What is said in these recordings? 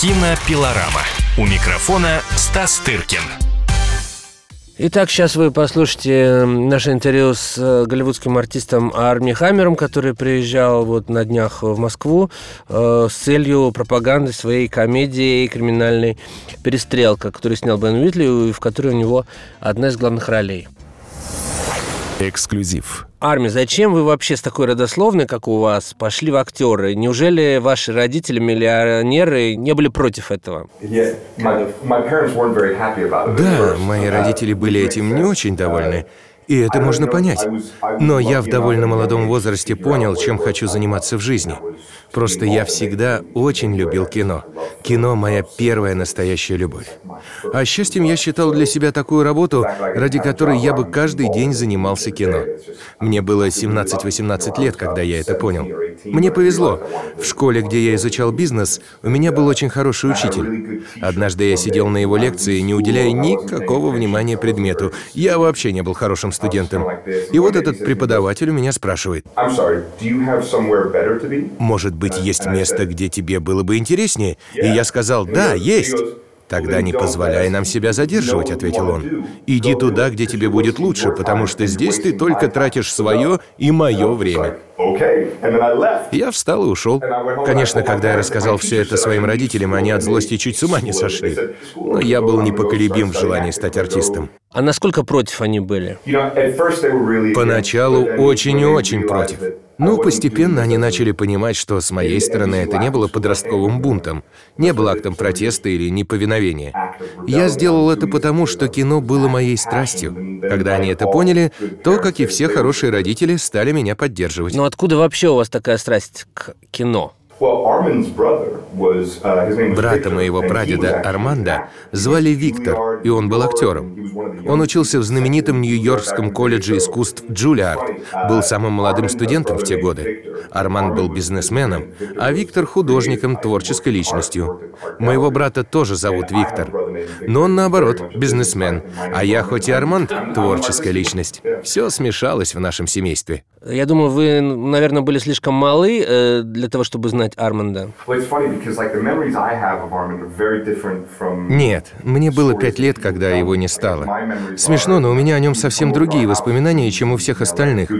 Кинопилорама. У микрофона Стас Тыркин. Итак, сейчас вы послушаете наше интервью с э, голливудским артистом Арми Хаммером, который приезжал вот на днях в Москву э, с целью пропаганды своей комедии «Криминальный перестрелка», которую снял Бен Уитли, и в которой у него одна из главных ролей. Эксклюзив. Арми, зачем вы вообще с такой родословной, как у вас, пошли в актеры? Неужели ваши родители, миллионеры, не были против этого? Да, мои родители были этим не очень довольны. И это можно понять. Но я в довольно молодом возрасте понял, чем хочу заниматься в жизни. Просто я всегда очень любил кино. Кино – моя первая настоящая любовь. А счастьем я считал для себя такую работу, ради которой я бы каждый день занимался кино. Мне было 17-18 лет, когда я это понял. Мне повезло. В школе, где я изучал бизнес, у меня был очень хороший учитель. Однажды я сидел на его лекции, не уделяя никакого внимания предмету. Я вообще не был хорошим студентом. И вот этот преподаватель у меня спрашивает, «Может быть, есть место, где тебе было бы интереснее?» И я сказал, «Да, есть». «Тогда не позволяй нам себя задерживать», — ответил он. «Иди туда, где тебе будет лучше, потому что здесь ты только тратишь свое и мое время». Я встал и ушел. Конечно, когда я рассказал все это своим родителям, они от злости чуть с ума не сошли. Но я был непоколебим в желании стать артистом. А насколько против они были? Поначалу очень и очень против. Но постепенно они начали понимать, что с моей стороны это не было подростковым бунтом, не было актом протеста или неповиновения. Я сделал это потому, что кино было моей страстью. Когда они это поняли, то, как и все хорошие родители, стали меня поддерживать. Но откуда вообще у вас такая страсть к кино? Uh, Брата моего прадеда Арманда звали Виктор, и он был актером. Он учился в знаменитом Нью-Йоркском колледже искусств Джулиард, был самым молодым студентом в те годы. Арманд был бизнесменом, а Виктор — художником, творческой личностью. Моего брата тоже зовут Виктор, но он, наоборот, бизнесмен, а я хоть и Арманд — творческая личность. Все смешалось в нашем семействе. Я думаю, вы, наверное, были слишком малы э, для того, чтобы знать Арманда. Нет, мне было пять лет, когда его не стало. Смешно, но у меня о нем совсем другие воспоминания, чем у всех остальных.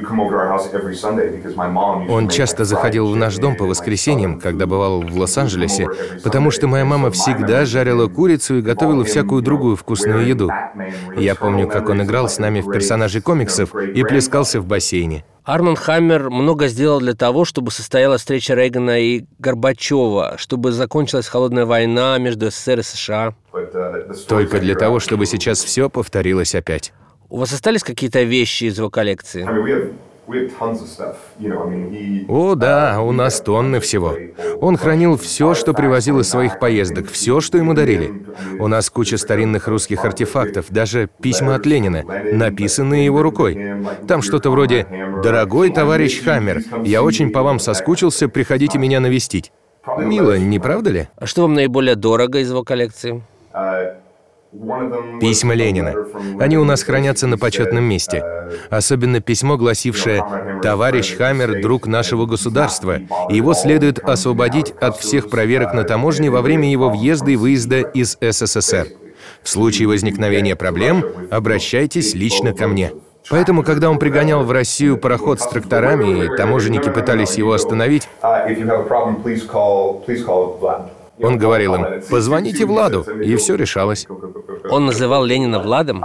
Он часто заходил в наш дом по воскресеньям, когда бывал в Лос-Анджелесе, потому что моя мама всегда жарила курицу и готовила всякую другую вкусную еду. Я помню, как он играл с нами в персонажей комиксов и плескался в бассейне. Арман Хаммер много сделал для того, чтобы состоялась встреча Рейгана и Горбачева, чтобы закончилась холодная война между СССР и США. Только для того, чтобы сейчас все повторилось опять. У вас остались какие-то вещи из его коллекции? О, да, у нас тонны всего. Он хранил все, что привозил из своих поездок, все, что ему дарили. У нас куча старинных русских артефактов, даже письма от Ленина, написанные его рукой. Там что-то вроде «Дорогой товарищ Хаммер, я очень по вам соскучился, приходите меня навестить». Мило, не правда ли? А что вам наиболее дорого из его коллекции? Письма Ленина. Они у нас хранятся на почетном месте. Особенно письмо, гласившее «Товарищ Хаммер – друг нашего государства, и его следует освободить от всех проверок на таможне во время его въезда и выезда из СССР. В случае возникновения проблем обращайтесь лично ко мне». Поэтому, когда он пригонял в Россию пароход с тракторами, и таможенники пытались его остановить, он говорил им, позвоните Владу, и все решалось. Он называл Ленина Владом?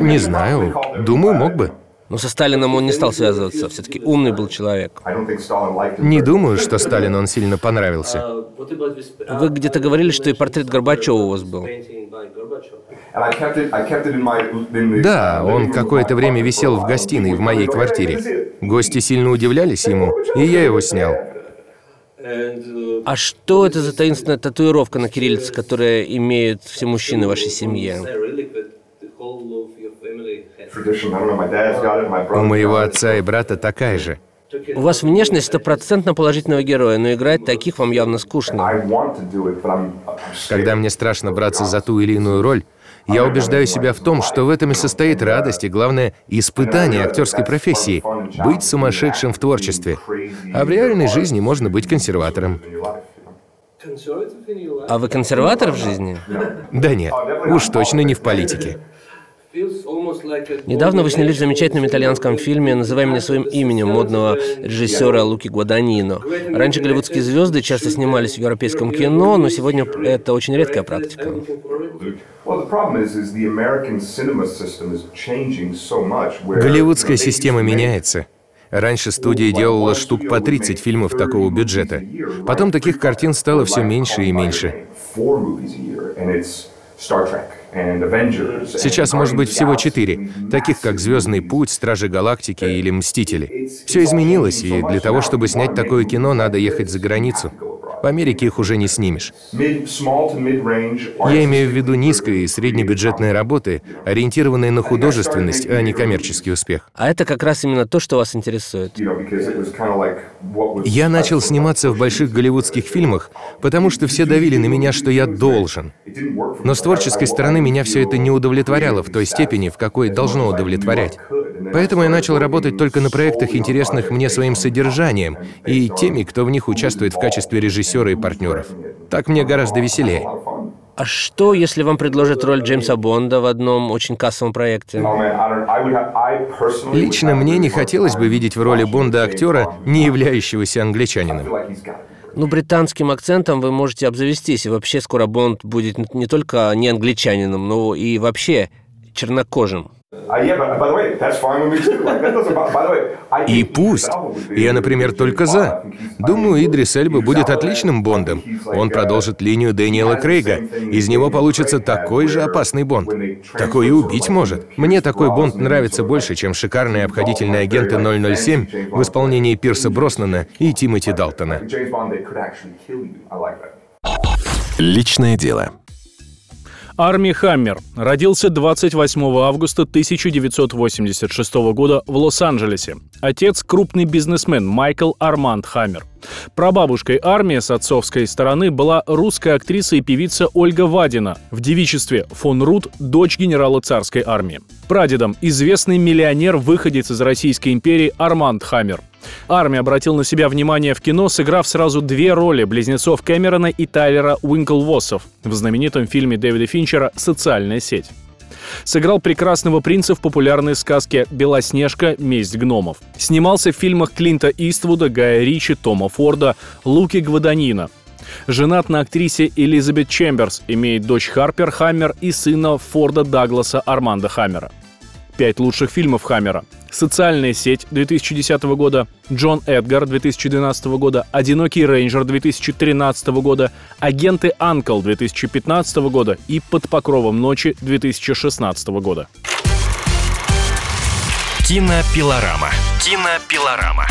Не знаю. Думаю, мог бы. Но со Сталином он не стал связываться. Все-таки умный был человек. Не думаю, что Сталину он сильно понравился. Вы где-то говорили, что и портрет Горбачева у вас был. Да, он какое-то время висел в гостиной в моей квартире. Гости сильно удивлялись ему, и я его снял. А что это за таинственная татуировка на кириллице, которая имеют все мужчины в вашей семье? У моего отца и брата такая же. У вас внешность стопроцентно положительного героя, но играть таких вам явно скучно. Когда мне страшно браться за ту или иную роль, я убеждаю себя в том, что в этом и состоит радость и, главное, испытание актерской профессии – быть сумасшедшим в творчестве. А в реальной жизни можно быть консерватором. А вы консерватор в жизни? Да нет, уж точно не в политике. Недавно вы снялись в замечательном итальянском фильме «Называй меня своим именем» модного режиссера Луки Гваданино. Раньше голливудские звезды часто снимались в европейском кино, но сегодня это очень редкая практика. Голливудская система меняется. Раньше студия делала штук по 30 фильмов такого бюджета. Потом таких картин стало все меньше и меньше. Сейчас может быть всего четыре, таких как «Звездный путь», «Стражи Галактики» или «Мстители». Все изменилось, и для того, чтобы снять такое кино, надо ехать за границу. В Америке их уже не снимешь. Я имею в виду низкие и среднебюджетные работы, ориентированные на художественность, а не коммерческий успех. А это как раз именно то, что вас интересует. Я начал сниматься в больших голливудских фильмах, потому что все давили на меня, что я должен. Но с творческой стороны меня все это не удовлетворяло в той степени, в какой должно удовлетворять. Поэтому я начал работать только на проектах, интересных мне своим содержанием и теми, кто в них участвует в качестве режиссера и партнеров. Так мне гораздо веселее. А что, если вам предложат роль Джеймса Бонда в одном очень кассовом проекте? Лично мне не хотелось бы видеть в роли Бонда актера, не являющегося англичанином. Ну, британским акцентом вы можете обзавестись, и вообще скоро Бонд будет не только не англичанином, но и вообще чернокожим. И пусть. Я, например, только за. Думаю, Идрис Эльба будет отличным Бондом. Он продолжит линию Дэниела Крейга. Из него получится такой же опасный Бонд. Такой и убить может. Мне такой Бонд нравится больше, чем шикарные обходительные агенты 007 в исполнении Пирса Броснана и Тимоти Далтона. Личное дело. Арми Хаммер родился 28 августа 1986 года в Лос-Анджелесе. Отец – крупный бизнесмен Майкл Арманд Хаммер. Прабабушкой армии с отцовской стороны была русская актриса и певица Ольга Вадина, в девичестве фон Рут, дочь генерала царской армии. Прадедом – известный миллионер-выходец из Российской империи Арманд Хаммер. Армия обратил на себя внимание в кино, сыграв сразу две роли близнецов Кэмерона и Тайлера Уинклвоссов в знаменитом фильме Дэвида Финчера «Социальная сеть». Сыграл прекрасного принца в популярной сказке «Белоснежка. Месть гномов». Снимался в фильмах Клинта Иствуда, Гая Ричи, Тома Форда, Луки Гваданина. Женат на актрисе Элизабет Чемберс, имеет дочь Харпер Хаммер и сына Форда Дагласа Арманда Хаммера. Пять лучших фильмов Хаммера. «Социальная сеть» 2010 года, «Джон Эдгар» 2012 года, «Одинокий рейнджер» 2013 года, «Агенты Анкл» 2015 года и «Под покровом ночи» 2016 года. Кинопилорама. Кинопилорама.